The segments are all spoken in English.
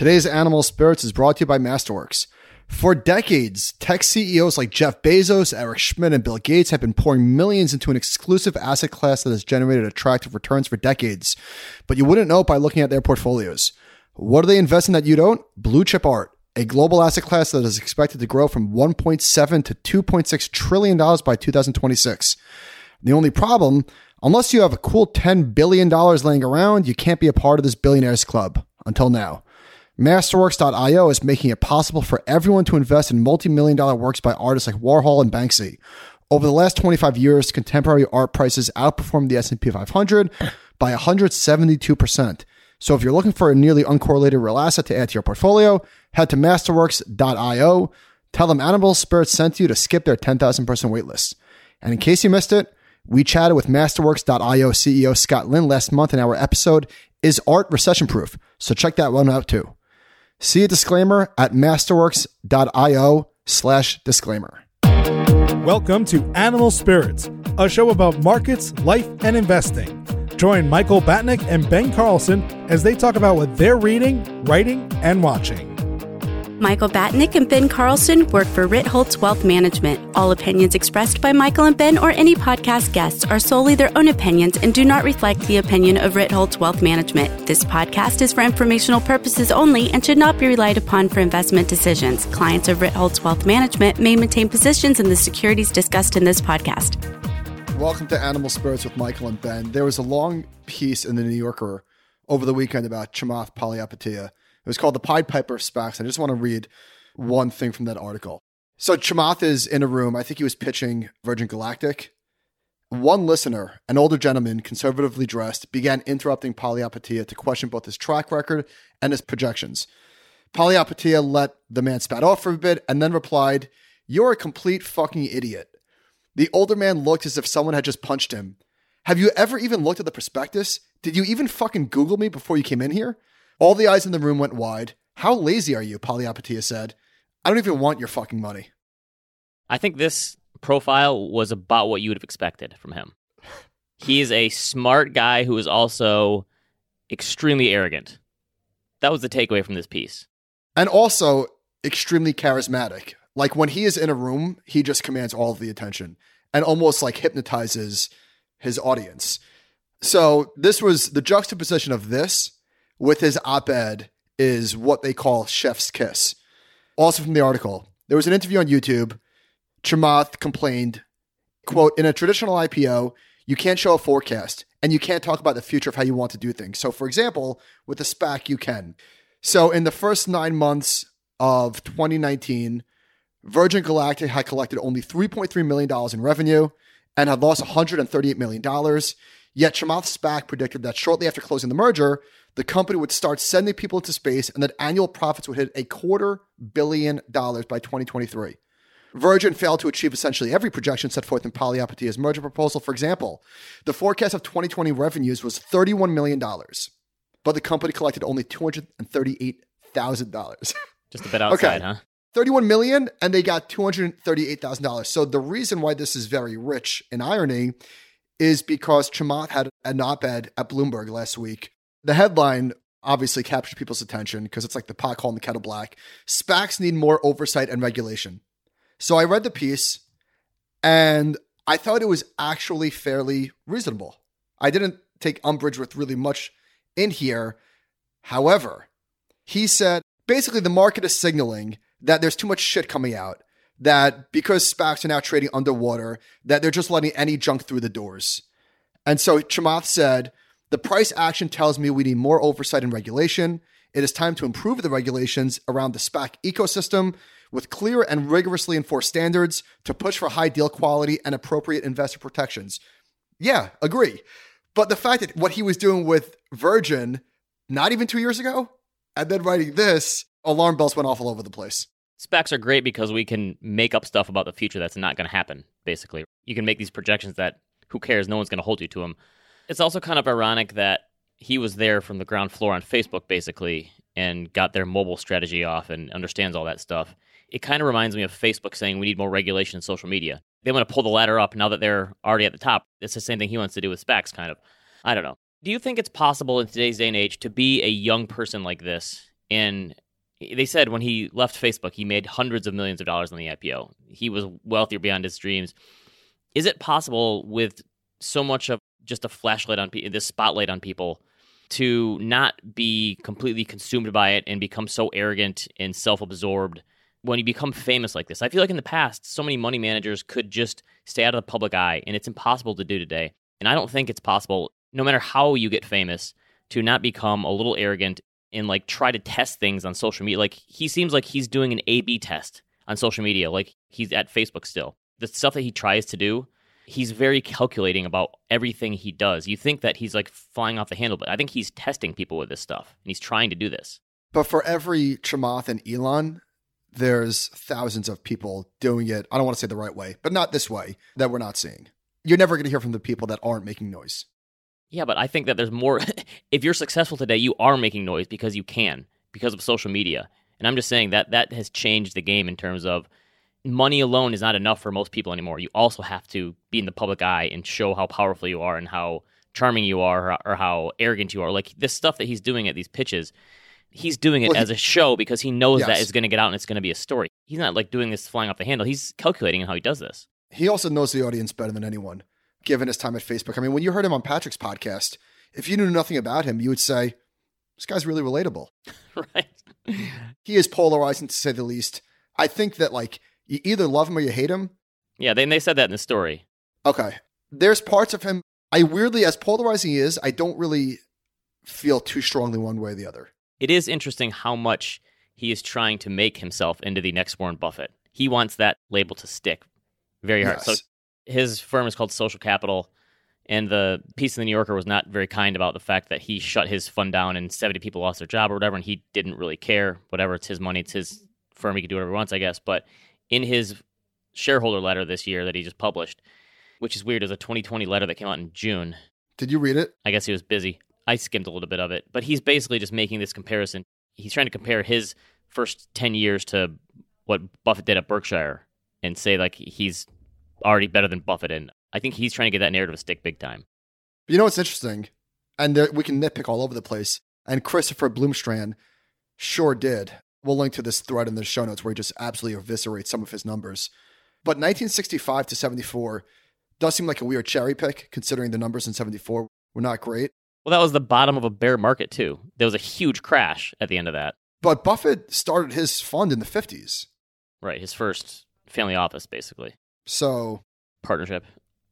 Today's Animal Spirits is brought to you by Masterworks. For decades, tech CEOs like Jeff Bezos, Eric Schmidt, and Bill Gates have been pouring millions into an exclusive asset class that has generated attractive returns for decades. But you wouldn't know by looking at their portfolios. What do they invest in that you don't? Blue chip art, a global asset class that is expected to grow from 1.7 to 2.6 trillion dollars by 2026. The only problem, unless you have a cool 10 billion dollars laying around, you can't be a part of this billionaires club until now. Masterworks.io is making it possible for everyone to invest in multi-million dollar works by artists like Warhol and Banksy. Over the last 25 years, contemporary art prices outperformed the S&P 500 by 172%. So if you're looking for a nearly uncorrelated real asset to add to your portfolio, head to masterworks.io. Tell them Animal Spirits sent you to skip their 10,000 person waitlist. And in case you missed it, we chatted with Masterworks.io CEO Scott Lynn last month in our episode, Is Art Recession Proof? So check that one out too. See a disclaimer at masterworks.io slash disclaimer. Welcome to Animal Spirits, a show about markets, life, and investing. Join Michael Batnick and Ben Carlson as they talk about what they're reading, writing, and watching. Michael Batnick and Ben Carlson work for Ritholtz Wealth Management. All opinions expressed by Michael and Ben or any podcast guests are solely their own opinions and do not reflect the opinion of Ritholtz Wealth Management. This podcast is for informational purposes only and should not be relied upon for investment decisions. Clients of Ritholtz Wealth Management may maintain positions in the securities discussed in this podcast. Welcome to Animal Spirits with Michael and Ben. There was a long piece in the New Yorker over the weekend about Chamath it was called The Pied Piper of SPACs. I just want to read one thing from that article. So Chamath is in a room. I think he was pitching Virgin Galactic. One listener, an older gentleman, conservatively dressed, began interrupting Palihapitiya to question both his track record and his projections. Palihapitiya let the man spat off for a bit and then replied, You're a complete fucking idiot. The older man looked as if someone had just punched him. Have you ever even looked at the prospectus? Did you even fucking Google me before you came in here? All the eyes in the room went wide. How lazy are you? Palihapitiya said. I don't even want your fucking money. I think this profile was about what you would have expected from him. He is a smart guy who is also extremely arrogant. That was the takeaway from this piece. And also extremely charismatic. Like when he is in a room, he just commands all of the attention and almost like hypnotizes his audience. So this was the juxtaposition of this with his op ed is what they call chef's kiss. Also from the article, there was an interview on YouTube. Chamath complained, quote, in a traditional IPO, you can't show a forecast and you can't talk about the future of how you want to do things. So, for example, with the SPAC, you can. So, in the first nine months of 2019, Virgin Galactic had collected only $3.3 million in revenue and had lost $138 million. Yet Chamath's SPAC predicted that shortly after closing the merger, the company would start sending people into space and that annual profits would hit a quarter billion dollars by 2023. Virgin failed to achieve essentially every projection set forth in Palihapitiya's merger proposal. For example, the forecast of 2020 revenues was $31 million, but the company collected only $238,000. Just a bit outside, okay. huh? 31 million and they got $238,000. So the reason why this is very rich in irony is because Chamath had an op-ed at Bloomberg last week the headline obviously captured people's attention because it's like the pot calling the kettle black. SPACs need more oversight and regulation. So I read the piece and I thought it was actually fairly reasonable. I didn't take umbrage with really much in here. However, he said basically the market is signaling that there's too much shit coming out, that because SPACs are now trading underwater, that they're just letting any junk through the doors. And so Chamath said, the price action tells me we need more oversight and regulation. It is time to improve the regulations around the SPAC ecosystem with clear and rigorously enforced standards to push for high deal quality and appropriate investor protections. Yeah, agree. But the fact that what he was doing with Virgin not even two years ago, and then writing this, alarm bells went off all over the place. SPACs are great because we can make up stuff about the future that's not going to happen, basically. You can make these projections that who cares? No one's going to hold you to them. It's also kind of ironic that he was there from the ground floor on Facebook, basically, and got their mobile strategy off and understands all that stuff. It kind of reminds me of Facebook saying we need more regulation in social media. They want to pull the ladder up now that they're already at the top. It's the same thing he wants to do with SPACs, kind of. I don't know. Do you think it's possible in today's day and age to be a young person like this And they said when he left Facebook, he made hundreds of millions of dollars on the IPO. He was wealthier beyond his dreams. Is it possible with so much of just a flashlight on pe- this spotlight on people to not be completely consumed by it and become so arrogant and self-absorbed when you become famous like this? I feel like in the past, so many money managers could just stay out of the public eye, and it's impossible to do today. And I don't think it's possible, no matter how you get famous, to not become a little arrogant and like try to test things on social media. Like he seems like he's doing an A B test on social media, like he's at Facebook still. The stuff that he tries to do, he's very calculating about everything he does. You think that he's like flying off the handle, but I think he's testing people with this stuff and he's trying to do this. But for every Chamath and Elon, there's thousands of people doing it. I don't want to say the right way, but not this way that we're not seeing. You're never going to hear from the people that aren't making noise. Yeah, but I think that there's more. if you're successful today, you are making noise because you can, because of social media. And I'm just saying that that has changed the game in terms of money alone is not enough for most people anymore. You also have to be in the public eye and show how powerful you are and how charming you are or, how arrogant you are. Like this stuff that he's doing at these pitches, he's doing it Well, he- as a show because he knows that Yes. it's going to get out and it's going to be a story. He's not like doing this flying off the handle. He's calculating how he does this. He also knows the audience better than anyone, given his time at Facebook. I mean, when you heard him on Patrick's podcast, if you knew nothing about him, you would say, this guy's really relatable. right? He is polarizing to say the least. I think that, like, you either love him or you hate him. Yeah, they, they said that in the story. Okay. There's parts of him, I weirdly, as polarizing he is, I don't really feel too strongly one way or the other. it is interesting how much he is trying to make himself into the next Warren Buffett. He wants that label to stick very hard. Yes. So his firm is called Social Capital, and the piece in the New Yorker was not very kind about the fact that he shut his fund down and 70 people lost their job or whatever, and he didn't really care. Whatever, it's his money, it's his firm. He can do whatever he wants, I guess. But in his shareholder letter this year that he just published, which is weird, is a 2020 letter that came out in June. Did you read it? I guess he was busy. I skimmed a little bit of it, but he's basically just making this comparison. He's trying to compare his first 10 years to what Buffett did at Berkshire and say like he's already better than Buffett and I think he's trying to get that narrative to stick big time. You know what's interesting? And there, we can nitpick all over the place. And Christopher Bloomstran sure did. We'll link to this thread in the show notes where he just absolutely eviscerates some of his numbers. But 1965 to 74 does seem like a weird cherry pick, considering the numbers in 74 were not great. Well, that was the bottom of a bear market too. There was a huge crash at the end of that. But Buffett started his fund in the 50s. Right, his first family office basically. So, partnership.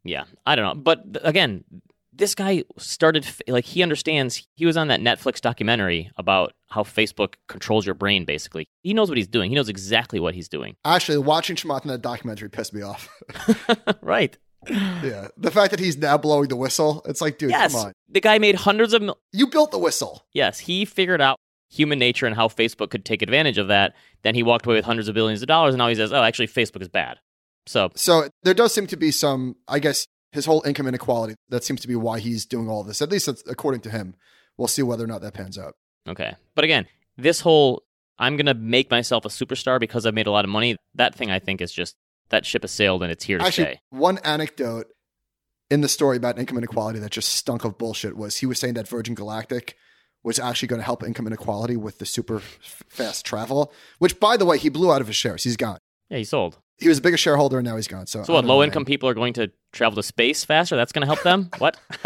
Yeah, I don't know, but again, this guy started like he understands. He was on that Netflix documentary about how Facebook controls your brain. Basically, he knows what he's doing. He knows exactly what he's doing. actually, watching Chamath in that documentary pissed me off. right? yeah. The fact that he's now blowing the whistle, it's like, dude, yes, come on. the guy made hundreds of. Mil- You built the whistle. yes, he figured out human nature and how Facebook could take advantage of that. Then he walked away with hundreds of billions of dollars, and now he says, "Oh, actually, Facebook is bad." So So there does seem to be some, I guess, his whole income inequality. That seems to be why he's doing all this. At least that's according to him. We'll see whether or not that pans out. Okay. But again, this whole I'm going to make myself a superstar because I've made a lot of money, that thing I think is just that ship has sailed and it's here to stay. one anecdote in the story about income inequality that just stunk of bullshit was he was saying that Virgin Galactic was actually going to help income inequality with the super f- fast travel, which, by the way, he blew out of his shares. He's gone. Yeah, he sold. He was the biggest shareholder and now he's gone. So, So what, Low income people are going to travel to space faster? That's going to help them? what?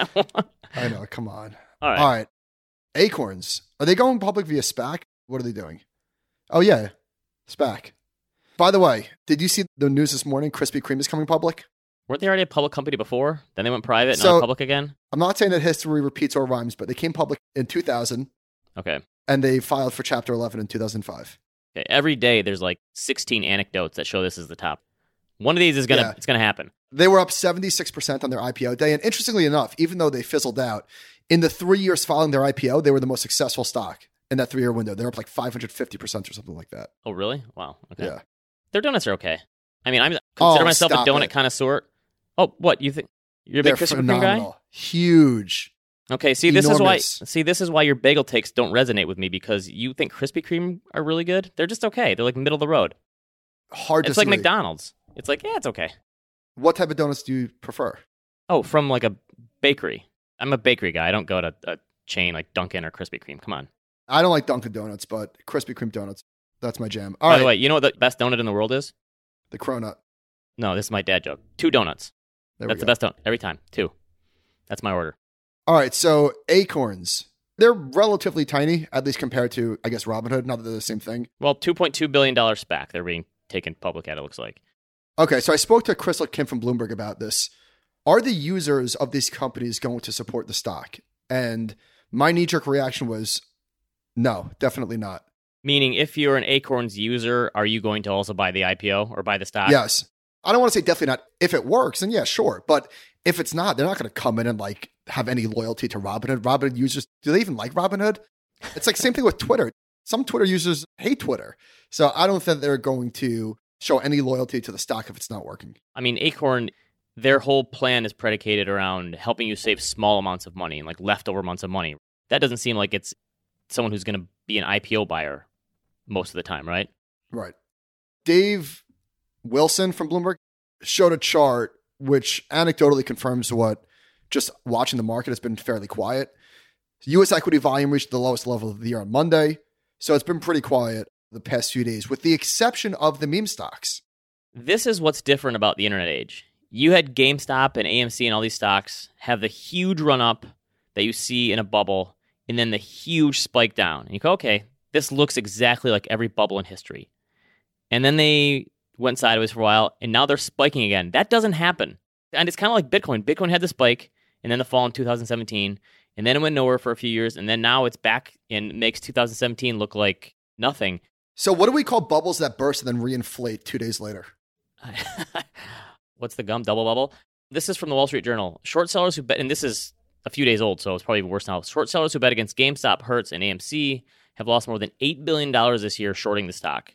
I know. Come on. All right. All right. Acorns. Are they going public via SPAC? What are they doing? Oh, yeah. SPAC. By the way, did you see the news this morning? Krispy Kreme is coming public. Weren't they already a public company before? Then they went private, So- now public again? I'm not saying that history repeats or rhymes, but they came public in 2000 Okay. and they filed for Chapter 11 in 2005. Every day there's like 16 anecdotes that show this is the top. One of these is going to Yeah. it's to happen. They were up 76% on their IPO day. And interestingly enough, even though they fizzled out, in the three years following their IPO, they were the most successful stock in that three year window. They're up like 550% or something like that. Oh, really? Wow. Okay. Yeah. Their donuts are okay. I mean, I oh, consider Oh, myself a donut it. connoisseur. Oh, what? You think you're a big They're Krispy Kreme guy? Huge. Okay, see, this is why. See, this is why your bagel takes don't resonate with me because you think Krispy Kreme are really good. They're just okay. They're like middle of the road. Hard It's to like. McDonald's. It's like yeah, it's okay. What type of donuts do you prefer? Oh, from like a bakery. I'm a bakery guy. I don't go to a chain like Dunkin' or Krispy Kreme. Come on. I don't like Dunkin' Donuts, but Krispy Kreme donuts, that's my jam. All By right, the way, you know what the best donut in the world is? the cronut. No, this is my dad joke. Two donuts. There That's the best donut every time. Two. That's my order. All right, so acorns. They're relatively tiny, at least compared to, I guess, Robinhood. Not that they're the same thing. Well, two point two billion dollar SPAC. They're being taken public at. It looks like. Okay, so I spoke to Crystal Kim from Bloomberg about this. Are the users of these companies going to support the stock? And my knee jerk reaction was no, definitely not. Meaning, if you're an Acorns user, are you going to also buy the IPO or buy the stock? Yes. I don't want to say definitely not. If it works, then yeah, sure. But if it's not, they're not going to come in and like have any loyalty to Robinhood. Robinhood users, do they even like Robinhood? It's like same thing with Twitter. Some Twitter users hate Twitter. So I don't think they're going to show any loyalty to the stock if it's not working. I mean, Acorn, their whole plan is predicated around helping you save small amounts of money and like leftover amounts of money. That doesn't seem like it's someone who's going to be an IPO buyer most of the time, right? Right. Dave Wilson from Bloomberg showed a chart which anecdotally confirms what just watching the market has been fairly quiet. US equity volume reached the lowest level of the year on Monday. So it's been pretty quiet the past few days, with the exception of the meme stocks. This is what's different about the internet age. You had GameStop and AMC and all these stocks have the huge run up that you see in a bubble and then the huge spike down. And you go, okay, this looks exactly like every bubble in history. And then they went sideways for a while and now they're spiking again. That doesn't happen. And it's kind of like Bitcoin. Bitcoin had the spike and then the fall in 2017 and then it went nowhere for a few years and then now it's back and makes 2017 look like nothing. So what do we call bubbles that burst and then reinflate two days later? What's the gum? Double bubble? This is from the Wall Street Journal. Short sellers who bet, and this is a few days old, so it's probably worse now. Short sellers who bet against GameStop, Hertz, and AMC have lost more than $8 billion this year shorting the stock.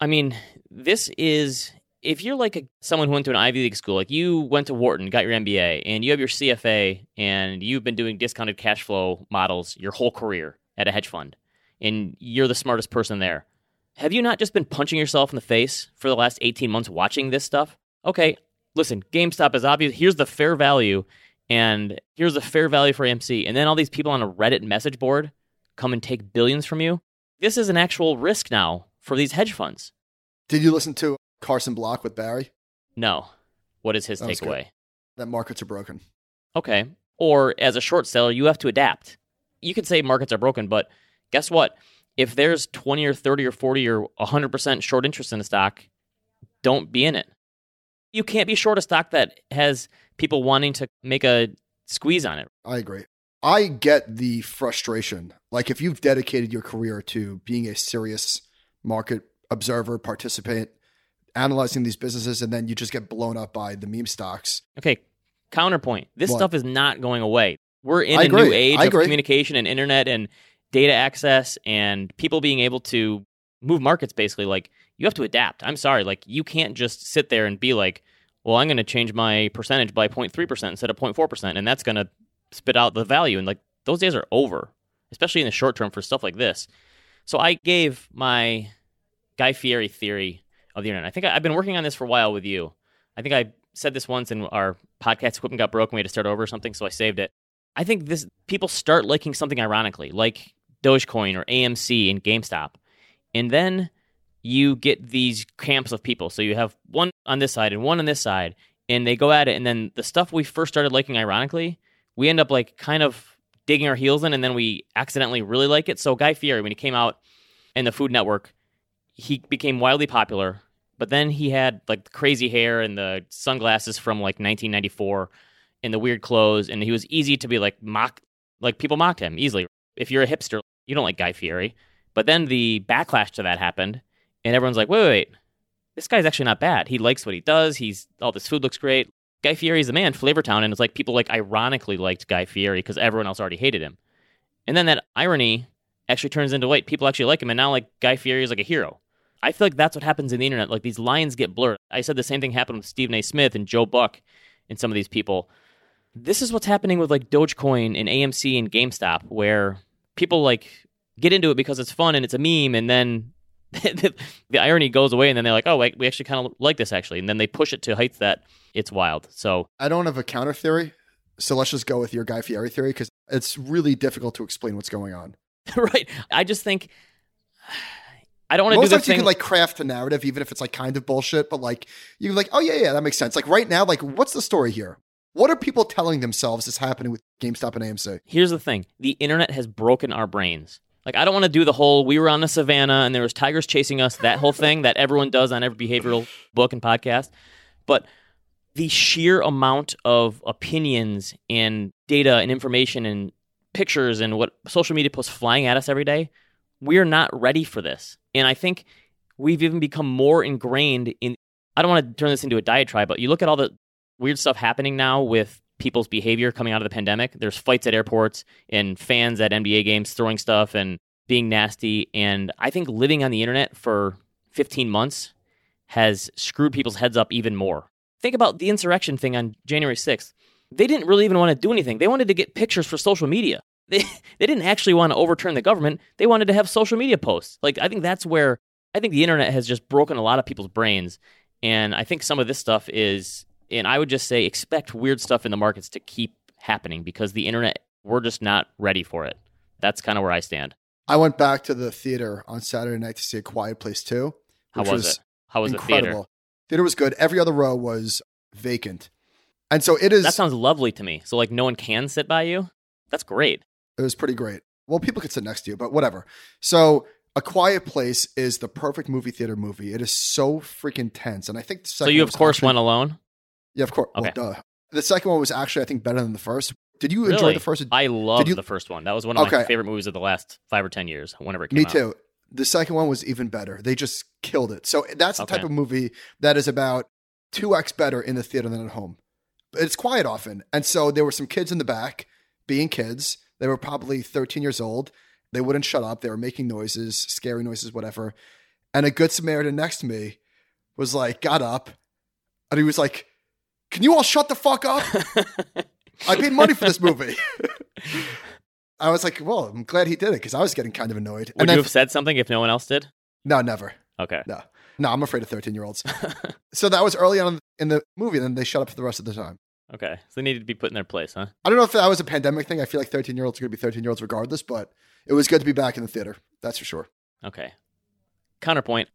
I mean, this is, if you're like a, someone who went to an Ivy League school, like you went to Wharton, got your MBA, and you have your CFA, and you've been doing discounted cash flow models your whole career at a hedge fund, and you're the smartest person there. Have you not just been punching yourself in the face for the last 18 months watching this stuff? Okay, listen, GameStop is obvious. Here's the fair value, and here's the fair value for AMC. And then all these people on a Reddit message board come and take billions from you. This is an actual risk now for these hedge funds. Did you listen to Carson Block with Barry? No. What is his That takeaway? That markets are broken. Okay. Or as a short seller, you have to adapt. You could say markets are broken, but guess what? If there's 20 or 30 or 40 or 100% short interest in a stock, don't be in it. You can't be short a stock that has people wanting to make a squeeze on it. I agree. I get the frustration. Like if you've dedicated your career to being a serious market observer, participant, analyzing these businesses, and then you just get blown up by the meme stocks. Okay, counterpoint. This What? stuff is not going away. We're in I a agree. new age I of agree. communication and internet and data access and people being able to move markets basically like you have to adapt. I'm sorry, like you can't just sit there and be like, "Well, I'm going to change my percentage by 0.3% instead of 0.4% and that's going to spit out the value." And like those days are over, especially in the short term for stuff like this. So I gave my Guy Fieri theory of the internet. I think I, I've been working on this for a while with you. I think I said this once and our podcast equipment got broken. We had to start over or something, so I saved it. I think this people start liking something ironically, like Dogecoin or AMC and GameStop. And then you get these camps of people. So you have one on this side and one on this side, and they go at it. And then the stuff we first started liking ironically, we end up like kind of digging our heels in, and then we accidentally really like it. So Guy Fieri, when he came out in the Food Network, he became wildly popular. But then he had like crazy hair and the sunglasses from like 1994 and the weird clothes, and he was easy to be like mock, like people mocked him easily. If you're a hipster, you don't like Guy Fieri. But then the backlash to that happened, and everyone's like, wait, wait, wait, this guy's actually not bad. He likes what he does. He's all this food looks great. Guy Fieri's the man, Flavortown, and it's like people like ironically liked Guy Fieri because everyone else already hated him. And then that irony actually turns into wait, people actually like him, and now like Guy Fieri is like a hero. I feel like that's what happens in the internet. Like these lines get blurred. I said the same thing happened with Stephen A. Smith and Joe Buck and some of these people. This is what's happening with like Dogecoin and AMC and GameStop, where people like get into it because it's fun and it's a meme, and then the, irony goes away, and then they're like, "Oh, wait, we actually kind of like this actually," and then they push it to heights that it's wild. So I don't have a counter theory. So let's just go with your Guy Fieri theory because it's really difficult to explain what's going on. right. I just think I don't want to do the times you can like craft a narrative, even if it's like kind of bullshit, but like you're like, oh yeah, yeah, that makes sense. Like right now, like what's the story here? What are people telling themselves is happening with GameStop and AMC? Here's the thing: the internet has broken our brains. Like I don't want to do the whole we were on the savannah and there was tigers chasing us, that whole thing that everyone does on every behavioral book and podcast. But the sheer amount of opinions and data and information and pictures and what social media posts flying at us every day, we're not ready for this. And I think we've even become more ingrained in I don't want to turn this into a diatribe, but you look at all the weird stuff happening now with people's behavior coming out of the pandemic. There's fights at airports and fans at NBA games throwing stuff and being nasty. And I think living on the internet for 15 months has screwed people's heads up even more. Think about the insurrection thing on January 6th. They didn't really even want to do anything. They wanted to get pictures for social media. They, they didn't actually want to overturn the government. They wanted to have social media posts. Like, I think that's where I think the internet has just broken a lot of people's brains. And I think some of this stuff is and I would just say expect weird stuff in the markets to keep happening because the internet, we're just not ready for it. That's kind of where I stand. I went back to the theater on Saturday night to see A Quiet Place too. How was, it? How was incredible. the theater? Theater was good. Every other row was vacant, and so it is. That sounds lovely to me. So like no one can sit by you. That's great. It was pretty great. Well, people could sit next to you, but whatever. So A Quiet Place is the perfect movie theater movie. It is so freaking tense, and I think the So you of course actually- went alone. Yeah, of course. Okay. Well. The second one was actually, I think, better than the first. Did you enjoy the first? I loved you- the first one. That was one of my favorite movies of the last five or ten years. Whenever it came Me out. too. The second one was even better. They just killed it. So that's the type of movie that is about 2x better in the theater than at home. It's quiet often. And so there were some kids in the back being kids. They were probably 13 years old. They wouldn't shut up. They were making noises, scary noises, whatever. And a good Samaritan next to me was like, got up and he was like, Can you all shut the fuck up? I paid money for this movie. I was like, Well, I'm glad he did it because I was getting kind of annoyed. Would and you then, have said something if no one else did? no, never. Okay. No, no, I'm afraid of 13 year olds. so that was early on in the movie, and then they shut up for the rest of the time. Okay. So they needed to be put in their place, huh? I don't know if that was a pandemic thing. I feel like 13 year olds are going to be 13 year olds regardless, but it was good to be back in the theater. That's for sure. Okay. Counterpoint: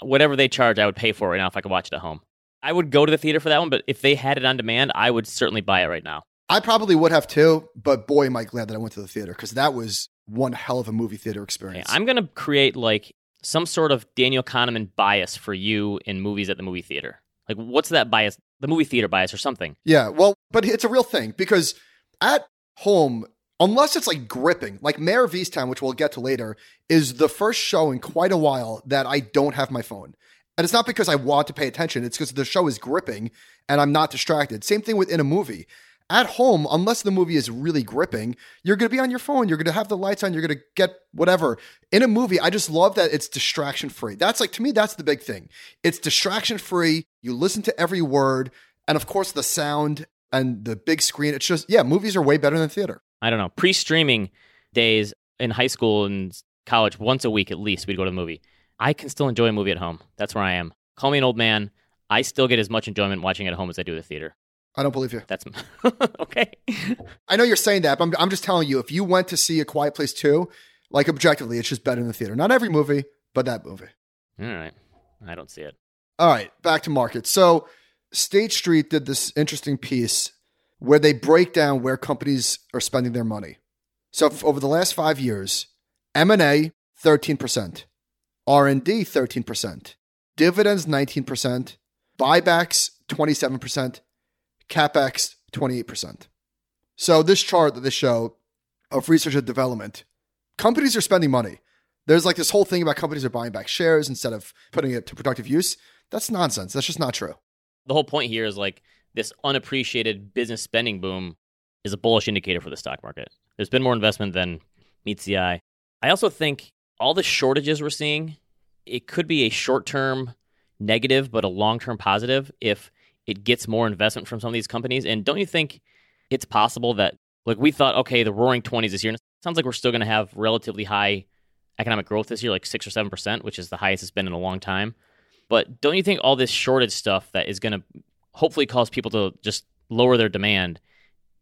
Whatever they charge, I would pay for right now if I could watch it at home. I would go to the theater for that one, but if they had it on demand, I would certainly buy it right now. I probably would have too, but boy, am I glad that I went to the theater because that was one hell of a movie theater Okay, experience. I'm gonna create like some sort of Daniel Kahneman bias for you in movies at the movie theater. Like, what's that bias? The movie theater bias or something? Yeah, well, but it's a real thing because at home, unless it's like gripping, like Mare of Easttown, which we'll get to later, is the first show in quite a while that I don't have my phone. And it's not because I want to pay attention, it's because the show is gripping and I'm not distracted. Same thing within a movie. At home, unless the movie is really gripping, you're going to be on your phone. You're going to have the lights on. You're going to get whatever. In a movie, I just love that it's distraction free. That's like, to me, that's the big thing. It's distraction free. You listen to every word. And of course, the sound and the big screen. It's just, yeah, movies are way better than theater. I don't know. Pre-streaming days in high school and college, once a week at least, we'd go to the movie. I can still enjoy a movie at home. That's where I am. Call me an old man. I still get as much enjoyment watching at home as I do at the theater. I don't believe you. That's okay. I know you're saying that, but I'm, I'm just telling you, if you went to see A Quiet Place 2, like objectively, it's just better in the theater. Not every movie, but that movie. All right. I don't see it. All right, back to market. So, State Street did this interesting piece where they break down where companies are spending their money. So, f- over the last five years, M and A thirteen percent, R and D thirteen percent, dividends nineteen percent, buybacks twenty seven percent, capex twenty eight percent. So, this chart that they show of research and development, companies are spending money. There's like this whole thing about companies are buying back shares instead of putting it to productive use. That's nonsense. That's just not true. The whole point here is like this unappreciated business spending boom is a bullish indicator for the stock market. There's been more investment than meets the eye. I also think all the shortages we're seeing, it could be a short term negative, but a long term positive if it gets more investment from some of these companies. And don't you think it's possible that, like, we thought, okay, the roaring 20s this year, and it sounds like we're still going to have relatively high economic growth this year, like six or 7%, which is the highest it's been in a long time. But don't you think all this shortage stuff that is going to hopefully cause people to just lower their demand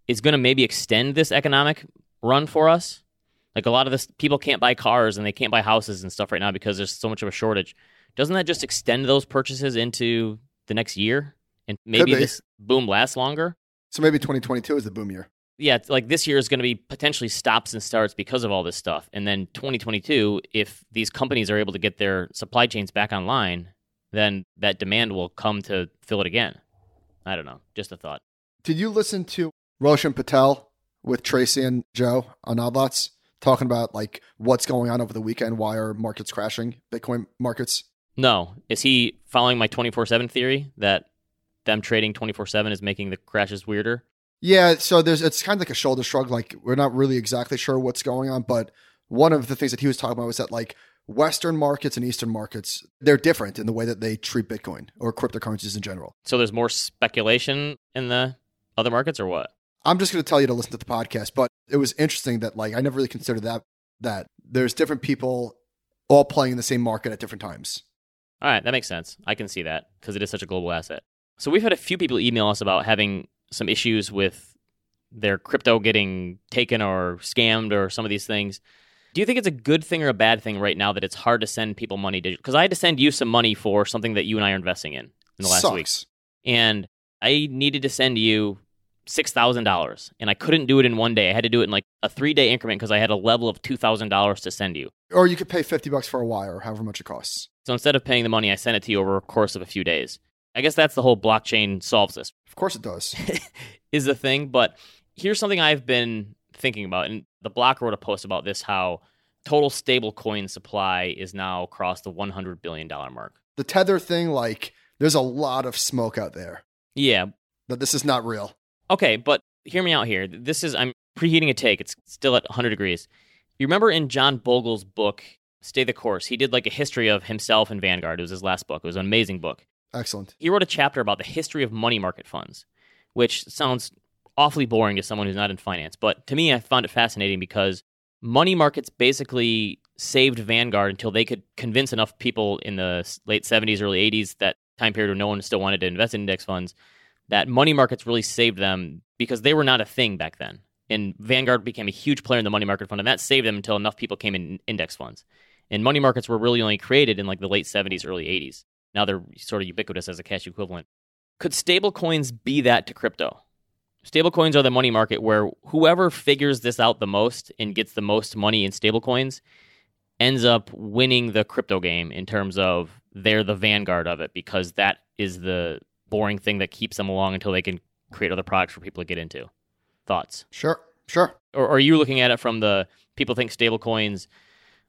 is going to maybe extend this economic run for us? Like a lot of this, people can't buy cars and they can't buy houses and stuff right now because there's so much of a shortage. Doesn't that just extend those purchases into the next year and maybe this boom lasts longer? So maybe 2022 is the boom year. Yeah, like this year is going to be potentially stops and starts because of all this stuff. And then 2022, if these companies are able to get their supply chains back online, then that demand will come to fill it again. I don't know. Just a thought. Did you listen to Roshan Patel with Tracy and Joe on Odd Lots talking about like what's going on over the weekend? Why are markets crashing? Bitcoin markets? No. Is he following my 24 7 theory that them trading 24 7 is making the crashes weirder? Yeah, so there's it's kind of like a shoulder shrug. Like we're not really exactly sure what's going on, but one of the things that he was talking about was that like Western markets and Eastern markets they're different in the way that they treat Bitcoin or cryptocurrencies in general. So there's more speculation in the other markets or what? I'm just going to tell you to listen to the podcast, but it was interesting that like I never really considered that that there's different people all playing in the same market at different times. All right, that makes sense. I can see that because it is such a global asset. So we've had a few people email us about having some issues with their crypto getting taken or scammed or some of these things. Do you think it's a good thing or a bad thing right now that it's hard to send people money digital? Because I had to send you some money for something that you and I are investing in in the last Sucks. week, and I needed to send you six thousand dollars, and I couldn't do it in one day. I had to do it in like a three day increment because I had a level of two thousand dollars to send you. Or you could pay 50 bucks for a wire or however much it costs. So instead of paying the money, I sent it to you over a course of a few days. I guess that's the whole blockchain solves this. Of course it does. is the thing. But here's something I've been thinking about, and the block wrote a post about this: how total stablecoin supply is now across the 100 billion dollar mark. the tether thing like there's a lot of smoke out there Yeah. that this is not real. Okay, but hear me out here. This is I'm preheating a take. It's still at 100 degrees. You remember in John Bogle's book, Stay the Course, he did like a history of himself and Vanguard. It was his last book. It was an amazing book. Excellent. he wrote a chapter about the history of money market funds, which sounds awfully boring to someone who's not in finance. But to me, I found it fascinating because money markets basically saved Vanguard until they could convince enough people in the late 70s, early 80s, that time period when no one still wanted to invest in index funds, that money markets really saved them because they were not a thing back then. And Vanguard became a huge player in the money market fund, and that saved them until enough people came in index funds. And money markets were really only created in like the late 70s, early 80s. Now they're sort of ubiquitous as a cash equivalent. Could stablecoins be that to crypto? Stablecoins are the money market where whoever figures this out the most and gets the most money in stablecoins ends up winning the crypto game in terms of they're the vanguard of it because that is the boring thing that keeps them along until they can create other products for people to get into. Thoughts? Sure. Sure. Or are you looking at it from the people think stablecoins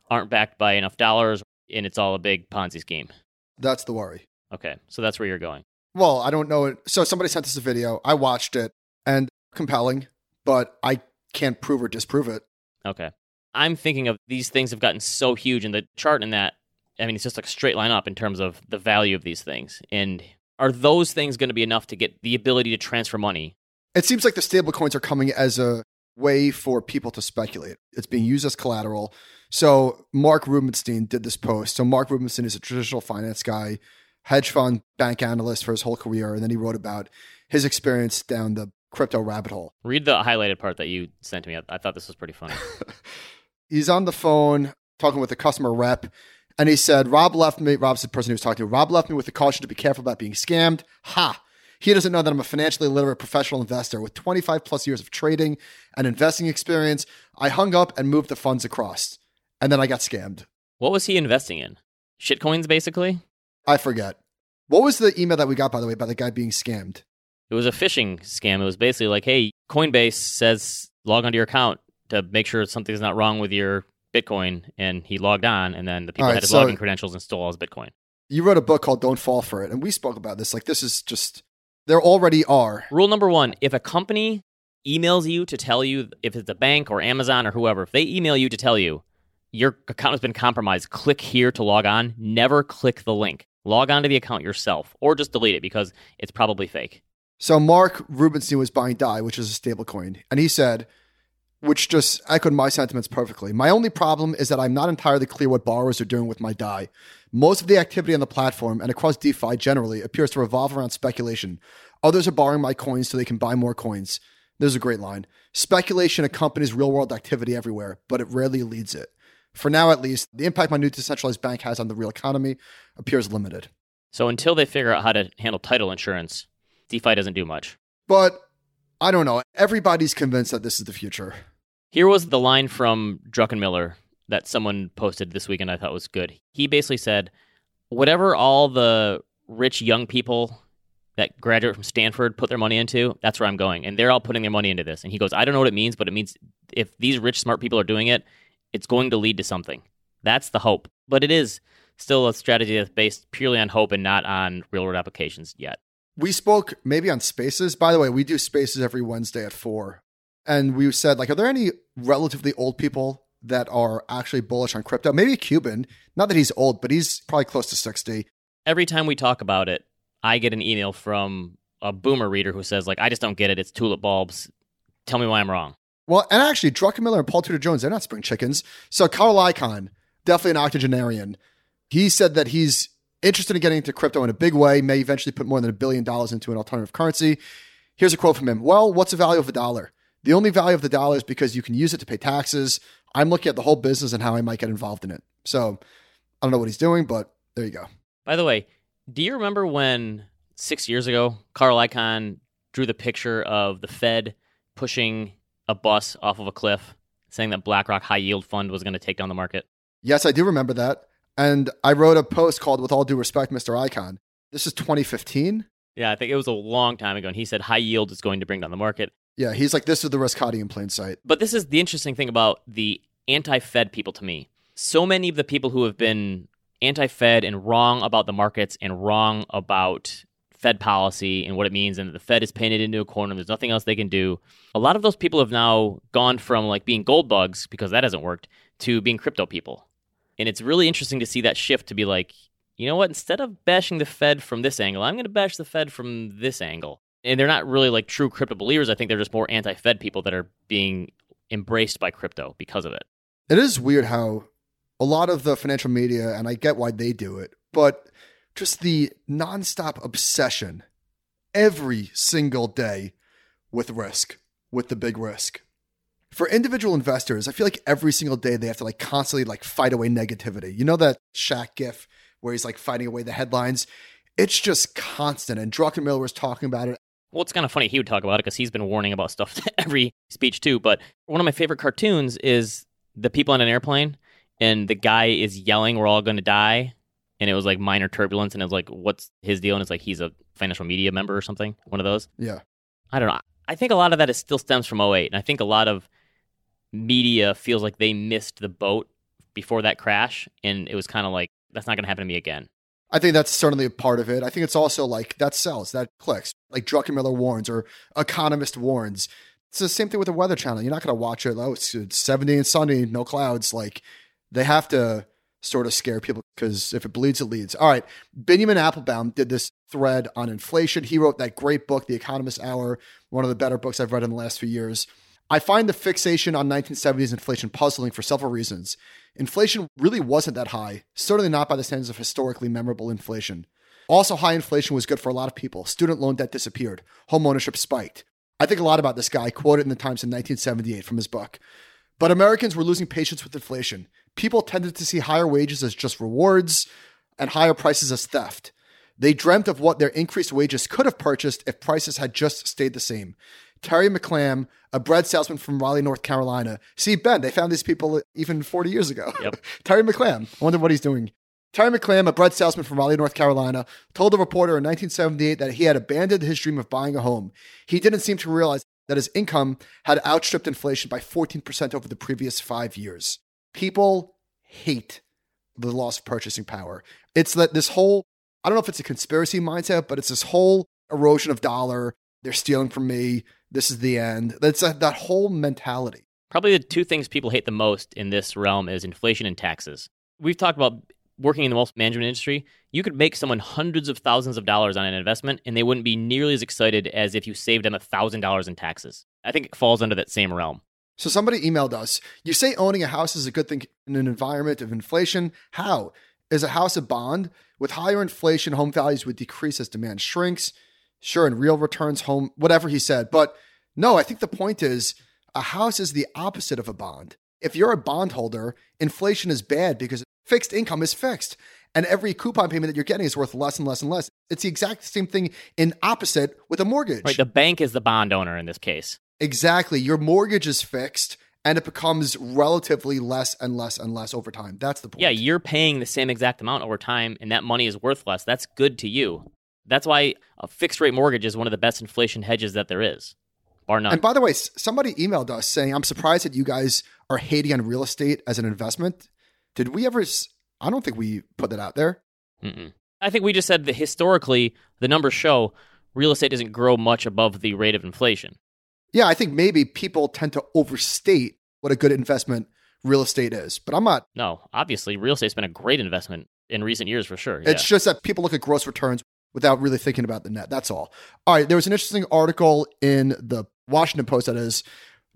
aren't backed by enough dollars and it's all a big Ponzi scheme? That's the worry. Okay, so that's where you're going. Well, I don't know it. So somebody sent us a video. I watched it and compelling, but I can't prove or disprove it. Okay. I'm thinking of these things have gotten so huge, and the chart in that, I mean, it's just like a straight line up in terms of the value of these things. And are those things going to be enough to get the ability to transfer money? It seems like the stablecoins are coming as a way for people to speculate. It's being used as collateral. So Marc Rubinstein did this post. So Marc Rubinstein is a traditional finance guy, hedge fund bank analyst for his whole career, and then he wrote about his experience down the crypto rabbit hole. Read the highlighted part that you sent to me. I, I thought this was pretty funny. He's on the phone talking with a customer rep, and he said, Rob left me, Rob's the person he was talking to. Rob left me with the caution to be careful about being scammed. Ha! He doesn't know that I'm a financially literate professional investor with 25 plus years of trading and investing experience. I hung up and moved the funds across, and then I got scammed. what was he investing in? Shitcoins, basically? I forget. What was the email that we got, by the way, about the guy being scammed? It was a phishing scam. It was basically like, hey, Coinbase says log onto your account to make sure something's not wrong with your Bitcoin. And he logged on, and then the people right, had his so- login credentials and stole all his Bitcoin. You wrote a book called Don't Fall for It, and we spoke about this. Like, this is just, there already are. Rule number one if a company emails you to tell you, if it's a bank or Amazon or whoever, if they email you to tell you your account has been compromised, click here to log on. Never click the link. Log on to the account yourself or just delete it because it's probably fake. So Marc Rubinstein was buying DAI, which is a stablecoin, and he said, which just echoed my sentiments perfectly. My only problem is that I'm not entirely clear what borrowers are doing with my DAI. Most of the activity on the platform and across DeFi generally appears to revolve around speculation. Others are borrowing my coins so they can buy more coins. There's a great line. Speculation accompanies real world activity everywhere, but it rarely leads it. For now, at least, the impact my new decentralized bank has on the real economy appears limited. So until they figure out how to handle title insurance, DeFi doesn't do much. But I don't know. Everybody's convinced that this is the future. Here was the line from Druckenmiller that someone posted this weekend I thought was good. He basically said, whatever all the rich young people that graduate from Stanford put their money into, that's where I'm going. And they're all putting their money into this. And he goes, I don't know what it means, but it means if these rich, smart people are doing it, it's going to lead to something. That's the hope. But it is still a strategy that's based purely on hope and not on real world applications yet. We spoke maybe on spaces. By the way, we do spaces every Wednesday at four. And we said, like, are there any relatively old people that are actually bullish on crypto? Maybe a Cuban. Not that he's old, but he's probably close to 60. Every time we talk about it, I get an email from a boomer reader who says, like, I just don't get it. It's tulip bulbs. Tell me why I'm wrong. Well, and actually, Druckenmiller and Paul Tudor Jones, they're not spring chickens. So Carl Icahn, definitely an octogenarian. He said that he's interested in getting into crypto in a big way, may eventually put more than a billion dollars into an alternative currency. Here's a quote from him Well, what's the value of a dollar? The only value of the dollar is because you can use it to pay taxes. I'm looking at the whole business and how I might get involved in it. So I don't know what he's doing, but there you go. By the way, do you remember when six years ago, Carl Icahn drew the picture of the Fed pushing a bus off of a cliff, saying that BlackRock High Yield Fund was going to take down the market? Yes, I do remember that. And I wrote a post called With All Due Respect, Mr. Icahn. This is 2015. Yeah, I think it was a long time ago. And he said high yield is going to bring down the market. Yeah, he's like, this is the risk hiding in plain sight. But this is the interesting thing about the anti Fed people to me. So many of the people who have been anti Fed and wrong about the markets and wrong about Fed policy and what it means, and the Fed is painted into a corner. There's nothing else they can do. A lot of those people have now gone from like being gold bugs because that hasn't worked to being crypto people. And it's really interesting to see that shift to be like, you know what? Instead of bashing the Fed from this angle, I'm going to bash the Fed from this angle. And they're not really like true crypto believers. I think they're just more anti Fed people that are being embraced by crypto because of it. It is weird how a lot of the financial media, and I get why they do it, but just the nonstop obsession every single day with risk, with the big risk. For individual investors, I feel like every single day they have to like constantly like fight away negativity. You know that Shaq gif where he's like fighting away the headlines? It's just constant. And Druckenmiller was talking about it. Well, it's kind of funny he would talk about it because he's been warning about stuff every speech too. But one of my favorite cartoons is the people on an airplane and the guy is yelling, "We're all going to die," and it was like minor turbulence, and it was like, "What's his deal?" And it's like he's a financial media member or something. One of those. Yeah. I don't know. I think a lot of that is still stems from 08. And I think a lot of media feels like they missed the boat before that crash. And it was kind of like, that's not going to happen to me again. I think that's certainly a part of it. I think it's also like that sells, that clicks. Like Druckenmiller warns or Economist warns. It's the same thing with the Weather Channel. You're not going to watch it. Oh, it's, it's 70 and sunny, no clouds. Like they have to sort of scare people because if it bleeds, it leads. All right. Benjamin Appelbaum did this thread on inflation. He wrote that great book, The Economist Hour, one of the better books I've read in the last few years. I find the fixation on 1970s inflation puzzling for several reasons. Inflation really wasn't that high, certainly not by the standards of historically memorable inflation. Also, high inflation was good for a lot of people. Student loan debt disappeared, home ownership spiked. I think a lot about this guy, quoted in the Times in 1978 from his book. But Americans were losing patience with inflation. People tended to see higher wages as just rewards and higher prices as theft. They dreamt of what their increased wages could have purchased if prices had just stayed the same. Terry McClam, a bread salesman from Raleigh, North Carolina. See, Ben, they found these people even 40 years ago. Yep. Terry McClam. I wonder what he's doing. Terry McClam, a bread salesman from Raleigh, North Carolina, told a reporter in 1978 that he had abandoned his dream of buying a home. He didn't seem to realize that his income had outstripped inflation by 14% over the previous five years. People hate the loss of purchasing power. It's that this whole, I don't know if it's a conspiracy mindset, but it's this whole erosion of dollar. They're stealing from me. This is the end. That's a, that whole mentality. Probably the two things people hate the most in this realm is inflation and taxes. We've talked about working in the wealth management industry. You could make someone hundreds of thousands of dollars on an investment, and they wouldn't be nearly as excited as if you saved them a $1,000 in taxes. I think it falls under that same realm. So somebody emailed us. You say owning a house is a good thing in an environment of inflation. How? Is a house a bond? With higher inflation, home values would decrease as demand shrinks. Sure, in real returns, home, whatever he said. But No, I think the point is a house is the opposite of a bond. If you're a bondholder, inflation is bad because fixed income is fixed. And every coupon payment that you're getting is worth less and less and less. It's the exact same thing in opposite with a mortgage. Right. The bank is the bond owner in this case. Exactly. Your mortgage is fixed and it becomes relatively less and less and less over time. That's the point. Yeah, you're paying the same exact amount over time and that money is worth less. That's good to you. That's why a fixed rate mortgage is one of the best inflation hedges that there is. Bar none. And by the way, somebody emailed us saying, I'm surprised that you guys are hating on real estate as an investment. Did we ever? I don't think we put that out there. Mm-mm. I think we just said that historically, the numbers show real estate doesn't grow much above the rate of inflation. Yeah, I think maybe people tend to overstate what a good investment real estate is, but I'm not. No, obviously, real estate's been a great investment in recent years for sure. It's yeah. just that people look at gross returns without really thinking about the net. That's all. All right, there was an interesting article in the Washington Post that is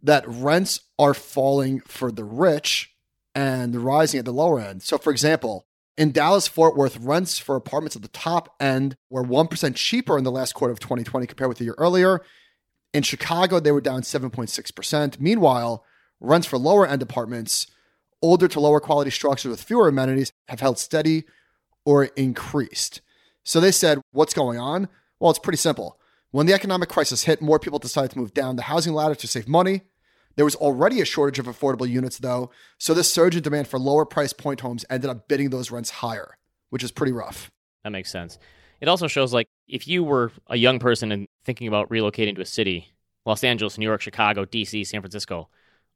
that rents are falling for the rich and rising at the lower end. So, for example, in Dallas Fort Worth, rents for apartments at the top end were 1% cheaper in the last quarter of 2020 compared with the year earlier. In Chicago, they were down 7.6%. Meanwhile, rents for lower end apartments, older to lower quality structures with fewer amenities, have held steady or increased. So they said, What's going on? Well, it's pretty simple. When the economic crisis hit, more people decided to move down the housing ladder to save money. There was already a shortage of affordable units, though, so this surge in demand for lower price point homes ended up bidding those rents higher, which is pretty rough. That makes sense. It also shows like if you were a young person and thinking about relocating to a city, Los Angeles, New York, Chicago, DC, San Francisco,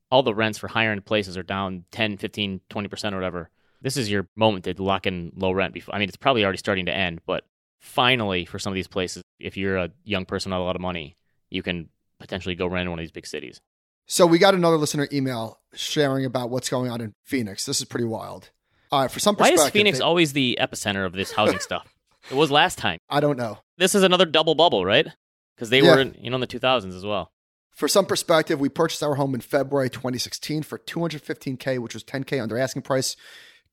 all the rents for higher end places are down 10, 15, 20% or whatever. This is your moment to lock in low rent before. I mean, it's probably already starting to end, but finally for some of these places, if you're a young person with a lot of money, you can potentially go rent in one of these big cities. So we got another listener email sharing about what's going on in Phoenix. This is pretty wild. All right, for some Why is Phoenix they- always the epicenter of this housing stuff? It was last time. I don't know. This is another double bubble, right? Because they Yeah. were, in, you know, in the 2000s as well. For some perspective, we purchased our home in February 2016 for 215k, which was 10k under asking price.